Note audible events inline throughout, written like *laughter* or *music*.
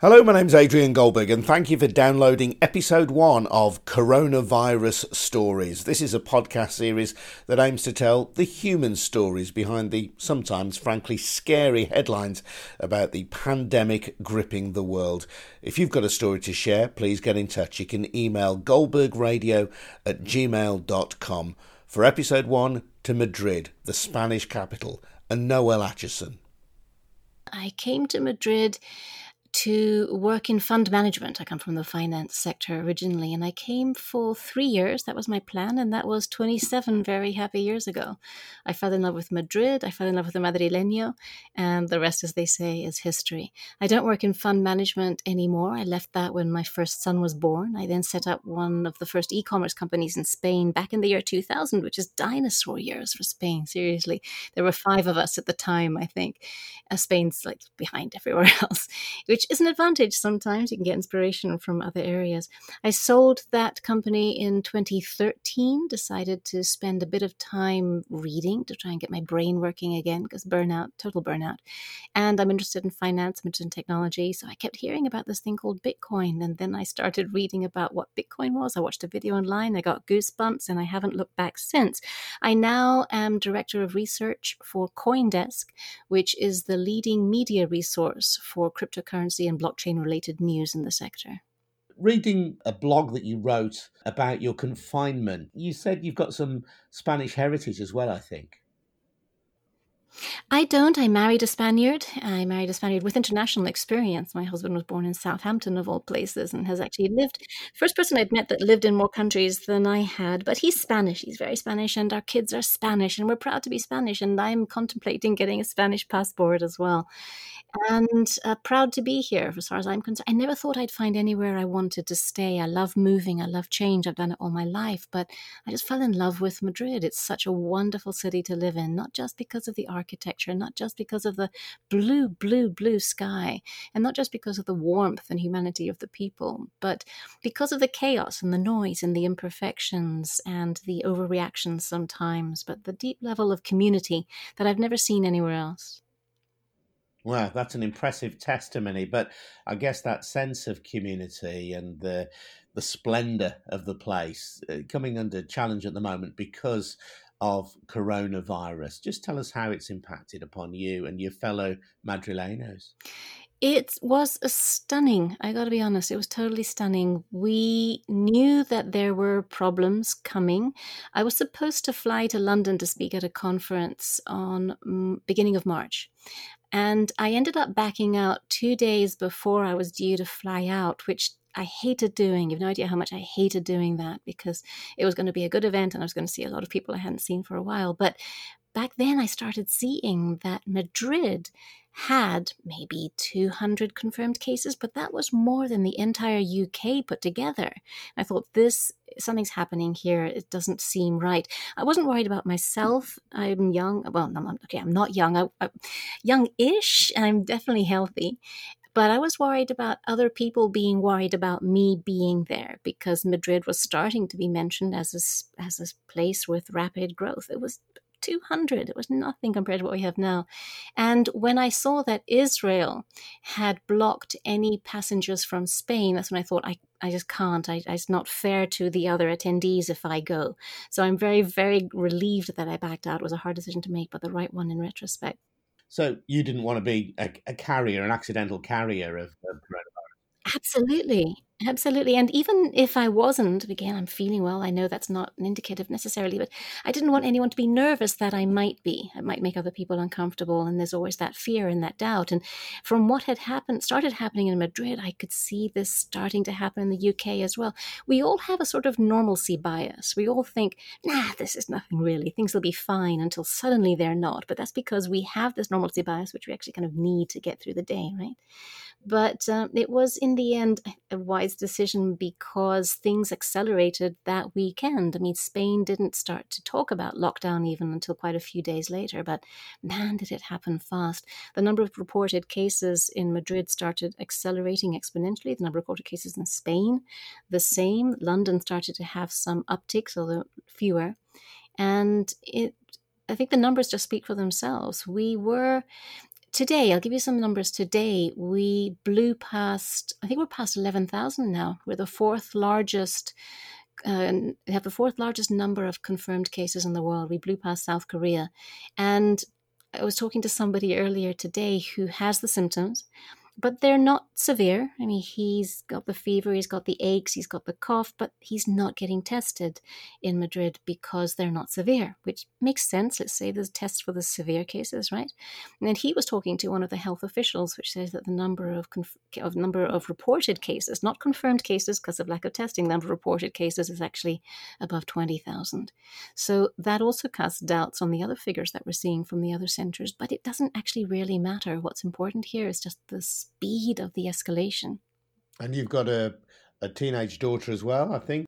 Hello, my name's Adrian Goldberg, and thank you for downloading episode one of Coronavirus Stories. This is a podcast series that aims to tell the human stories behind the sometimes, frankly, scary headlines about the pandemic gripping the world. If you've got a story to share, please get in touch. You can email goldbergradio at gmail.com. For episode one, to Madrid, the Spanish capital, and Noelle Acheson. I came to Madrid to work in fund management. I come from the finance sector originally, and I came for three years. That was my plan, and that was 27 very happy years ago. I fell in love with Madrid, I fell in love with the Madrileño, and the rest, as they say, is history. I don't work in fund management anymore. I left that when my first son was born. I then set up one of the first e commerce companies in Spain back in the year 2000, which is dinosaur years for Spain, seriously. There were five of us at the time, I think. Uh, Spain's like behind everywhere *laughs* else, which is an advantage sometimes. You can get inspiration from other areas. I sold that company in 2013, decided to spend a bit of time reading to try and get my brain working again because burnout, total burnout. And I'm interested in finance, I'm interested in technology. So I kept hearing about this thing called Bitcoin. And then I started reading about what Bitcoin was. I watched a video online, I got goosebumps, and I haven't looked back since. I now am director of research for Coindesk, which is the leading media resource for cryptocurrency and blockchain related news in the sector. Reading a blog that you wrote about your confinement, you said you've got some Spanish heritage as well, I think. I don't. I married a Spaniard. I married a Spaniard with international experience. My husband was born in Southampton, of all places, and has actually lived. First person I'd met that lived in more countries than I had. But he's Spanish. He's very Spanish, and our kids are Spanish, and we're proud to be Spanish. And I'm contemplating getting a Spanish passport as well and uh, proud to be here as far as I'm concerned. I never thought I'd find anywhere I wanted to stay. I love moving, I love change. I've done it all my life, but I just fell in love with Madrid. It's such a wonderful city to live in, not just because of the architecture, not just because of the blue, blue, blue sky, and not just because of the warmth and humanity of the people, but because of the chaos and the noise and the imperfections and the overreactions sometimes, but the deep level of community that I've never seen anywhere else. Wow, that's an impressive testimony. But I guess that sense of community and the the splendor of the place uh, coming under challenge at the moment because of coronavirus. Just tell us how it's impacted upon you and your fellow Madrileños. It was a stunning. I got to be honest, it was totally stunning. We knew that there were problems coming. I was supposed to fly to London to speak at a conference on mm, beginning of March. And I ended up backing out two days before I was due to fly out, which I hated doing. You have no idea how much I hated doing that because it was going to be a good event and I was going to see a lot of people I hadn't seen for a while. But back then, I started seeing that Madrid had maybe 200 confirmed cases, but that was more than the entire UK put together. I thought, this, something's happening here. It doesn't seem right. I wasn't worried about myself. I'm young. Well, no, I'm, okay, I'm not young. I, I, young-ish. I'm definitely healthy. But I was worried about other people being worried about me being there because Madrid was starting to be mentioned as a, as a place with rapid growth. It was 200. It was nothing compared to what we have now. And when I saw that Israel had blocked any passengers from Spain, that's when I thought, I, I just can't. I, it's not fair to the other attendees if I go. So I'm very, very relieved that I backed out. It was a hard decision to make, but the right one in retrospect. So you didn't want to be a, a carrier, an accidental carrier of, of? Absolutely. Absolutely. And even if I wasn't, again, I'm feeling well. I know that's not an indicative necessarily, but I didn't want anyone to be nervous that I might be. It might make other people uncomfortable. And there's always that fear and that doubt. And from what had happened, started happening in Madrid, I could see this starting to happen in the UK as well. We all have a sort of normalcy bias. We all think, nah, this is nothing really. Things will be fine until suddenly they're not. But that's because we have this normalcy bias, which we actually kind of need to get through the day, right? But um, it was in the end a wise decision because things accelerated that weekend. I mean, Spain didn't start to talk about lockdown even until quite a few days later, but man, did it happen fast. The number of reported cases in Madrid started accelerating exponentially. The number of reported cases in Spain, the same. London started to have some upticks, although fewer. And it I think the numbers just speak for themselves. We were today, I'll give you some numbers. Today, we blew past, I think we're past 11,000 now. We're the fourth largest. Uh, we have the fourth largest number of confirmed cases in the world. We blew past South Korea. And I was talking to somebody earlier today who has the symptoms but they're not severe. I mean, he's got the fever, he's got the aches, he's got the cough, but he's not getting tested in Madrid because they're not severe, which makes sense. Let's say there's tests for the severe cases, right? And he was talking to one of the health officials, which says that the number of conf- of number of reported cases, not confirmed cases because of lack of testing, the number of reported cases is actually above twenty thousand. So that also casts doubts on the other figures that we're seeing from the other centres. But it doesn't actually really matter. What's important here is just this speed of the escalation. And you've got a, a teenage daughter as well, I think.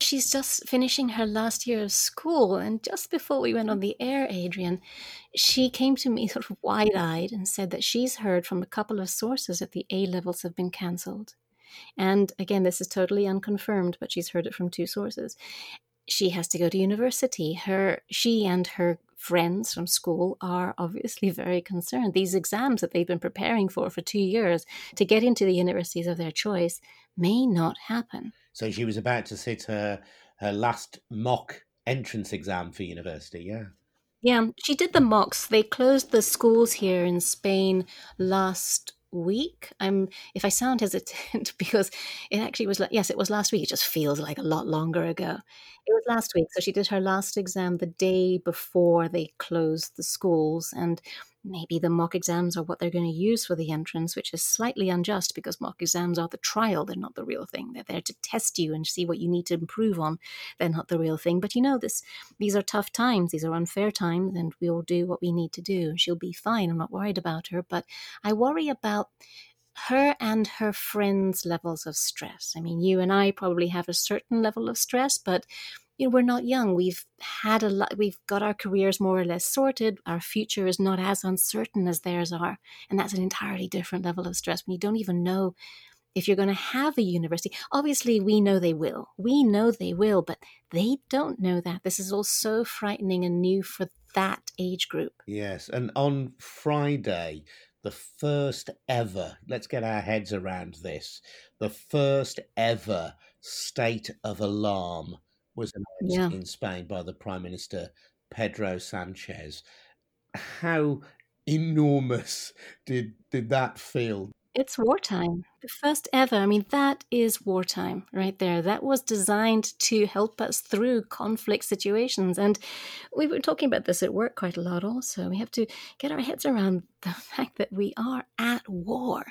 She's just finishing her last year of school. And just before we went on the air, Adrian, she came to me *laughs* sort of wide eyed and said that she's heard from a couple of sources that the A levels have been cancelled. And again, this is totally unconfirmed, but she's heard it from two sources. She has to go to university. Her, she and her friends from school are obviously *laughs* very concerned. These exams that they've been preparing for for two years to get into the universities of their choice may not happen. So she was about to sit her her last mock entrance exam for university. Yeah. Yeah, she did the mocks. They closed the schools here in Spain last week. I'm if I sound hesitant *laughs* because it actually was like yes, it was last week. It just feels like a lot longer ago. It was last week. So she did her last exam the day before they closed the schools and maybe the mock exams are what they're going to use for the entrance, which is slightly unjust because mock exams are the trial. They're not the real thing. They're there to test you and see what you need to improve on. They're not the real thing. But you know, this these are tough times. These are unfair times, and we'll do what we need to do. She'll be fine. I'm not worried about her, but I worry about her and her friends' levels of stress. I mean, you and I probably have a certain level of stress, but you know we're not young. We've had a lot we've got our careers more or less sorted. Our future is not as uncertain as theirs are. And that's an entirely different level of stress when you don't even know if you're going to have a university. Obviously we know they will. We know they will but they don't know that. This is all so frightening and new for that age group. Yes and on friday the first ever let's get our heads around this the first ever state of alarm was announced yeah. in Spain by the Prime Minister Pedro Sanchez. How enormous did did that feel? It's wartime. The first ever. I mean, that is wartime right there. That was designed to help us through conflict situations. And we were talking about this at work quite a lot also. We have to get our heads around the *laughs* fact that we are at war.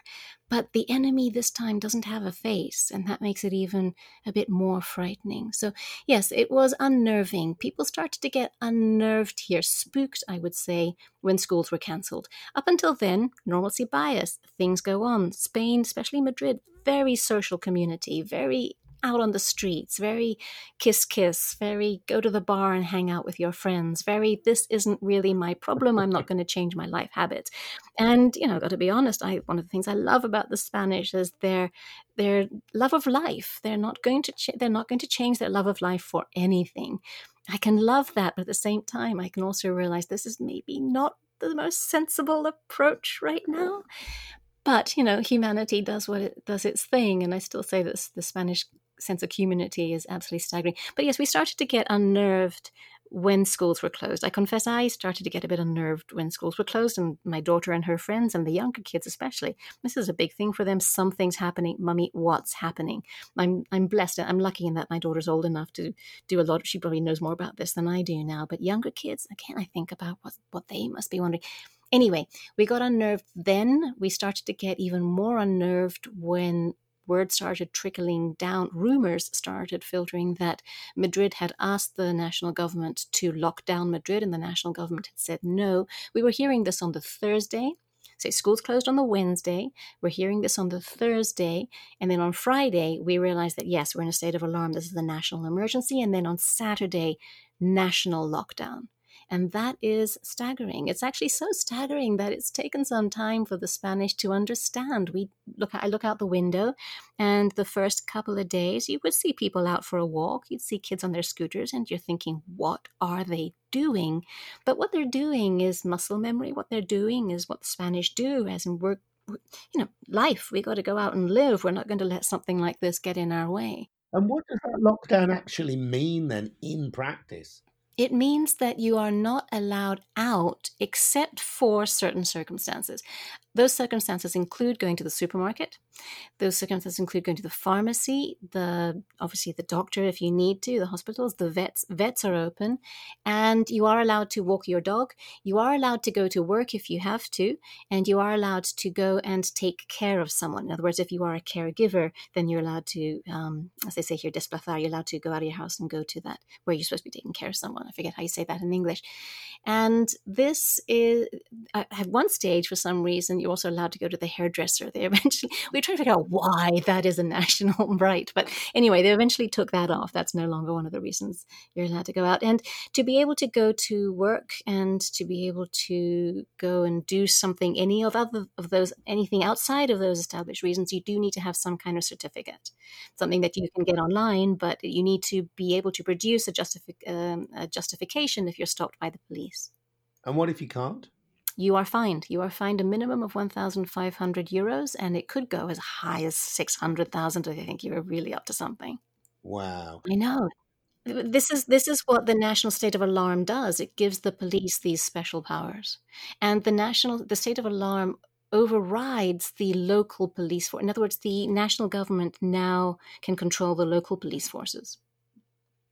But the enemy this time doesn't have a face, and that makes it even a bit more frightening. So, yes, it was unnerving. People started to get unnerved here, spooked, I would say, when schools were cancelled. Up until then, normalcy bias, things go on. Spain, especially Madrid, very social community, very out on the streets, very kiss kiss, very go to the bar and hang out with your friends, very this isn't really my problem. I'm not *laughs* going to change my life habits. And you know, got to be honest, I one of the things I love about the Spanish is their their love of life. They're not going to ch- they're not going to change their love of life for anything. I can love that, but at the same time, I can also realize this is maybe not the most sensible approach right now. But you know, humanity does what it does its thing, and I still say that the Spanish sense of community is absolutely staggering. But yes, we started to get unnerved when schools were closed. I confess I started to get a bit unnerved when schools were closed, and my daughter and her friends, and the younger kids especially. This is a big thing for them. Something's happening. Mummy, what's happening? I'm I'm blessed. I'm lucky in that my daughter's old enough to do a lot. She probably knows more about this than I do now. But younger kids, again, I think about what what they must be wondering. Anyway, we got unnerved then. We started to get even more unnerved when word started trickling down, rumors started filtering that Madrid had asked the national government to lock down Madrid, and the national government had said no. We were hearing this on the Thursday. So schools closed on the Wednesday. We're hearing this on the Thursday. And then on Friday, we realized that yes, we're in a state of alarm. This is a national emergency. And then on Saturday, national lockdown. And that is staggering. It's actually so staggering that it's taken some time for the Spanish to understand. We look I look out the window and the first couple of days you would see people out for a walk, you'd see kids on their scooters and you're thinking, what are they doing? But what they're doing is muscle memory. What they're doing is what the Spanish do, as in work you know, life. We got to go out and live. We're not going to let something like this get in our way. And what does that lockdown actually mean then in practice? It means that you are not allowed out except for certain circumstances. Those circumstances include going to the supermarket. Those circumstances include going to the pharmacy, the obviously the doctor if you need to, the hospitals, the vets. Vets are open, and you are allowed to walk your dog. You are allowed to go to work if you have to, and you are allowed to go and take care of someone. In other words, if you are a caregiver, then you're allowed to, um, as they say here, desplazar. You're allowed to go out of your house and go to that where you're supposed to be taking care of someone. I forget how you say that in English. And this is at one stage, for some reason, you're also allowed to go to the hairdresser. *laughs* They eventually, we try to figure out why that is a national *laughs* right. But anyway, they eventually took that off. That's no longer one of the reasons you're allowed to go out. And to be able to go to work and to be able to go and do something, any of other of those, anything outside of those established reasons, you do need to have some kind of certificate, something that you can get online, but you need to be able to produce a, justifi- um, a justification if you're stopped by the police. And what if you can't? You are fined. You are fined a minimum of 1,500 euros, and it could go as high as 600,000 I think you're really up to something. Wow. I know. This is this is what the national state of alarm does. It gives the police these special powers, and the national the state of alarm overrides the local police force. In other words, the national government now can control the local police forces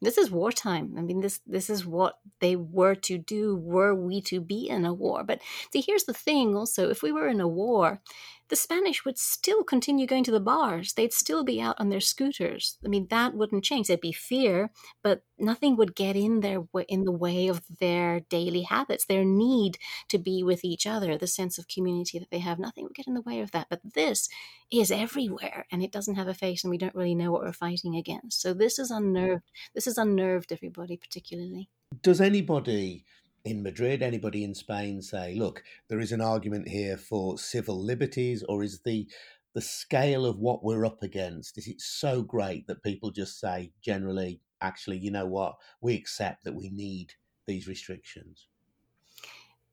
this is wartime. I mean, this this is what they were to do were we to be in a war. But see, here's the thing also, if we were in a war, the Spanish would still continue going to the bars. They'd still be out on their scooters. I mean, that wouldn't change. There'd be fear, but nothing would get in their in the way of their daily habits, their need to be with each other, the sense of community that they have. Nothing would get in the way of that. But this is everywhere, and it doesn't have a face, and we don't really know what we're fighting against. So this is unnerved. This has unnerved everybody, particularly. Does anybody in Madrid, anybody in Spain say, look, there is an argument here for civil liberties, or is the the scale of what we're up against is it so great that people just say generally, actually, you know what, we accept that we need these restrictions?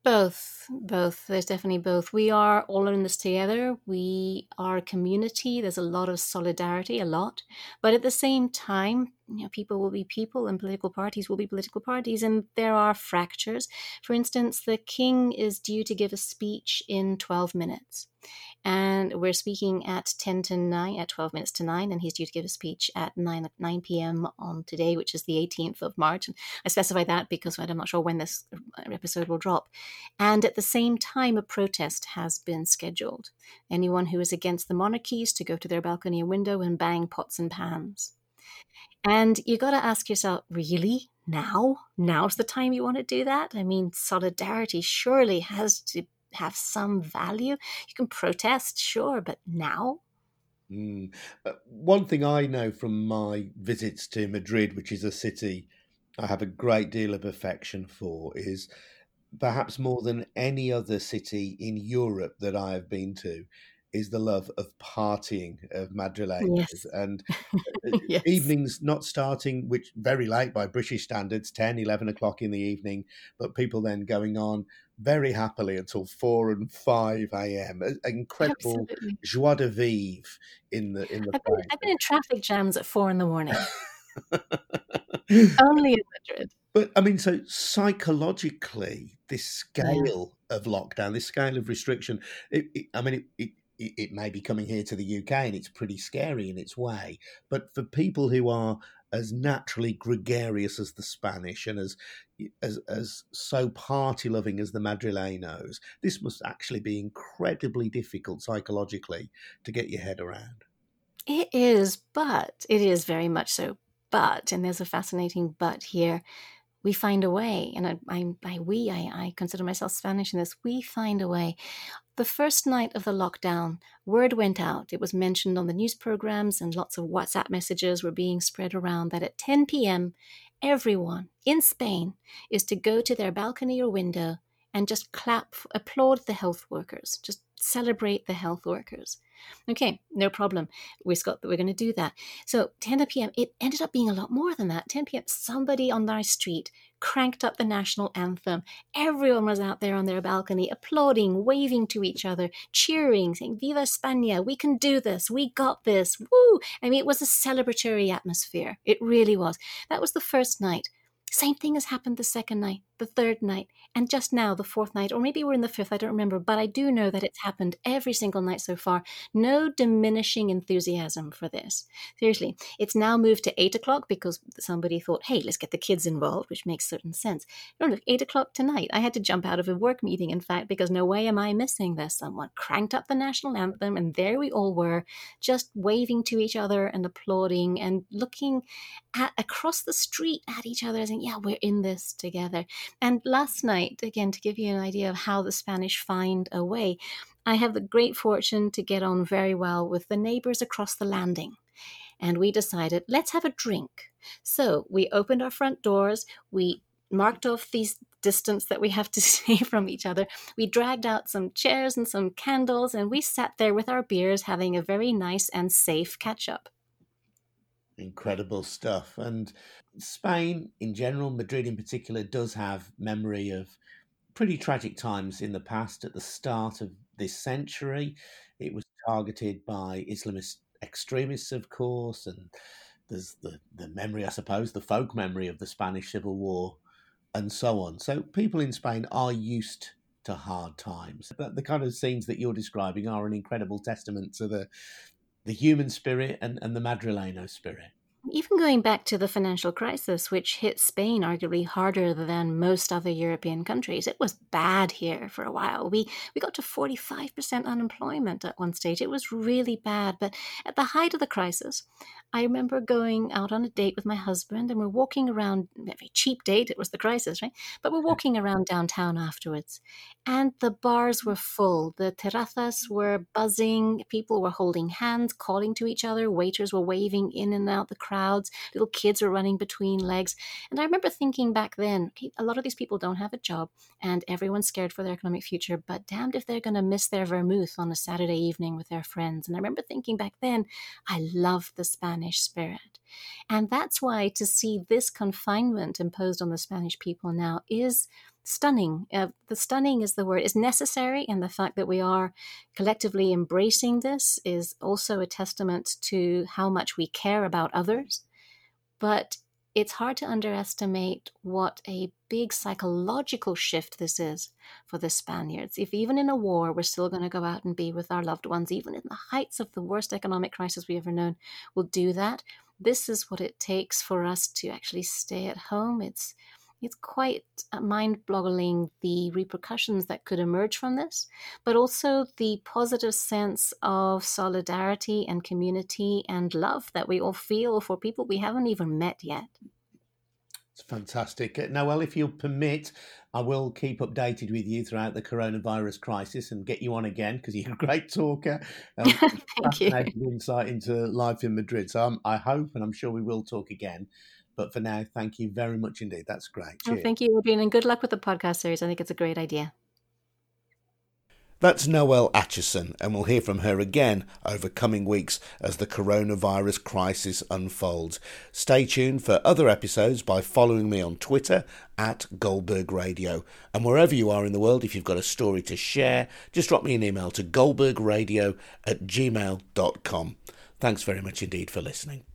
Both, both. There's definitely both. We are all in this together. We are a community. There's a lot of solidarity, a lot. But at the same time, you know, people will be people and political parties will be political parties, and there are fractures. For instance, the king is due to give a speech in 12 minutes and we're speaking at 10 to 9 at 12 minutes to 9 and he's due to give a speech at 9 9 p.m on today which is the 18th of march and i specify that because i'm not sure when this uh, episode will drop. And at the same time a protest has been scheduled. Anyone who is against the monarchies to go to their balcony and window and bang pots and pans and you got to ask yourself really now now's the time you want to do that i mean solidarity surely has to have some value. You can protest, sure, but now? Mm. Uh, one thing I know from my visits to Madrid, which is a city I have a great deal of affection for, is perhaps more than any other city in Europe that I have been to, is the love of partying of Madrileños yes. and *laughs* uh, yes. evenings not starting which very late by British standards 10 11 o'clock in the evening but people then going on very happily until 4 and 5 a.m incredible Absolutely. joie de vivre in the in the I've been, I've been in traffic jams at 4 in the morning *laughs* only in Madrid but I mean, so psychologically, this scale yeah. of lockdown, this scale of restriction, it, it, I mean, it, it, it may be coming here to the UK and it's pretty scary in its way. But for people who are as naturally gregarious as the Spanish and as as as so party loving as the Madrileños, this must actually be incredibly difficult psychologically to get your head around. It is, but it is very much so. But, and there's a fascinating but here we find a way, and I, by we, I, I consider myself Spanish in this, we find a way. The first night of the lockdown, word went out. It was mentioned on the news programs, and lots of WhatsApp messages were being spread around that at 10 p.m., everyone in Spain is to go to their balcony or window and just clap, applaud the health workers, just celebrate the health workers. Okay, no problem. We got that we're going to do that. So 10 p.m. It ended up being a lot more than that. 10 p.m. Somebody on our street cranked up the national anthem. Everyone was out there on their balcony applauding, waving to each other, cheering, saying "Viva España! We can do this! We got this! Woo!" I mean, it was a celebratory atmosphere. It really was. That was the first night. Same thing has happened the second night, the third night, and just now the fourth night, or maybe we're in the fifth, I don't remember, but I do know that it's happened every single night so far. No diminishing enthusiasm for this. Seriously, it's now moved to eight o'clock because somebody thought, hey, let's get the kids involved, which makes certain sense. No, look, eight o'clock tonight. I had to jump out of a work meeting, in fact, because no way am I missing this. Someone cranked up the national anthem, and there we all were, just waving to each other and applauding and looking at across the street at each other, saying, yeah, we're in this together. And last night, again, to give you an idea of how the Spanish find a way, I have the great fortune to get on very well with the neighbors across the landing. And we decided, let's have a drink. So we opened our front doors, we marked off these distance that we have to *laughs* stay from each other. We dragged out some chairs and some candles, and we sat there with our beers having a very nice and safe catch up. Incredible stuff. And Spain in general, Madrid in particular, does have memory of pretty tragic times in the past. At the start of this century, it was targeted by Islamist extremists, of course, and there's the, the memory, I suppose, the folk memory of the Spanish Civil War and so on. So people in Spain are used to hard times. But the kind of scenes that you're describing are an incredible testament to the the human spirit and, and the Madrileño spirit even going back to the financial crisis, which hit Spain arguably harder than most other European countries, it was bad here for a while. We we got to 45% unemployment at one stage. It was really bad. But at the height of the crisis, I remember going out on a date with my husband and we're walking around, a very cheap date, it was the crisis, right? But we're walking around downtown afterwards. And the bars were full. The terrazas were buzzing. People were holding hands, calling to each other. Waiters were waving in and out the crowds, little kids were running between legs. And I remember thinking back then, okay, a lot of these people don't have a job and everyone's scared for their economic future, but damned if they're going to miss their vermouth on a Saturday evening with their friends. And I remember thinking back then, I love the Spanish spirit. And that's why to see this confinement imposed on the Spanish people now is stunning. Uh, the stunning is the word, is necessary, and the fact that we are collectively embracing this is also a testament to how much we care about others. But it's hard to underestimate what a big psychological shift this is for the Spaniards. If even in a war we're still going to go out and be with our loved ones, even in the heights of the worst economic crisis we've ever known, we'll do that. This is what it takes for us to actually stay at home. It's it's quite mind boggling the repercussions that could emerge from this, but also the positive sense of solidarity and community and love that we all feel for people we haven't even met yet. It's fantastic. Uh, Noelle, if you'll permit, I will keep updated with you throughout the coronavirus crisis and get you on again because you're a great talker. Um, *laughs* Thank you. Insight into life in Madrid. So um, I hope and I'm sure we will talk again. But for now, thank you very much indeed. That's great. Oh, thank you, Adrian, and good luck with the podcast series. I think it's a great idea. That's Noelle Acheson, and we'll hear from her again over coming weeks as the coronavirus crisis unfolds. Stay tuned for other episodes by following me on Twitter at Goldberg Radio. And wherever you are in the world, if you've got a story to share, just drop me an email to goldbergradio at gmail.com. Thanks very much indeed for listening.